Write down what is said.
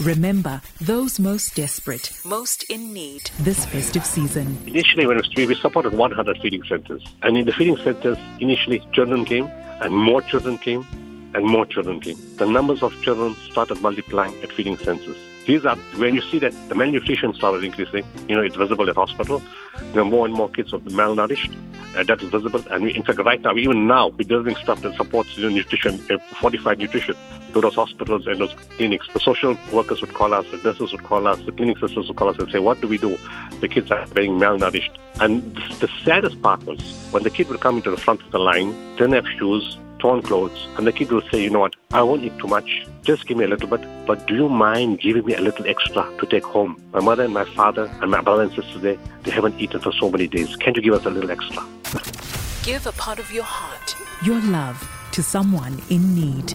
Remember those most desperate, most in need this festive season. Initially, when it was three, we supported 100 feeding centers. And in the feeding centers, initially children came, and more children came, and more children came. The numbers of children started multiplying at feeding centers. These are when you see that the malnutrition started increasing. You know, it's visible at hospital. There are more and more kids are malnourished. Uh, that is visible. And we, in fact, right now, even now, we're building stuff that supports you know, nutrition, uh, fortified nutrition to those hospitals and those clinics. The social workers would call us, the nurses would call us, the clinic sisters would call us and say, what do we do? The kids are being malnourished. And the saddest part was when the kid would come into the front of the line, didn't have shoes, torn clothes, and the kid will say, you know what, I won't eat too much. Just give me a little bit, but do you mind giving me a little extra to take home? My mother and my father and my brother and sister, they, they haven't eaten for so many days. Can't you give us a little extra? Give a part of your heart, your love to someone in need.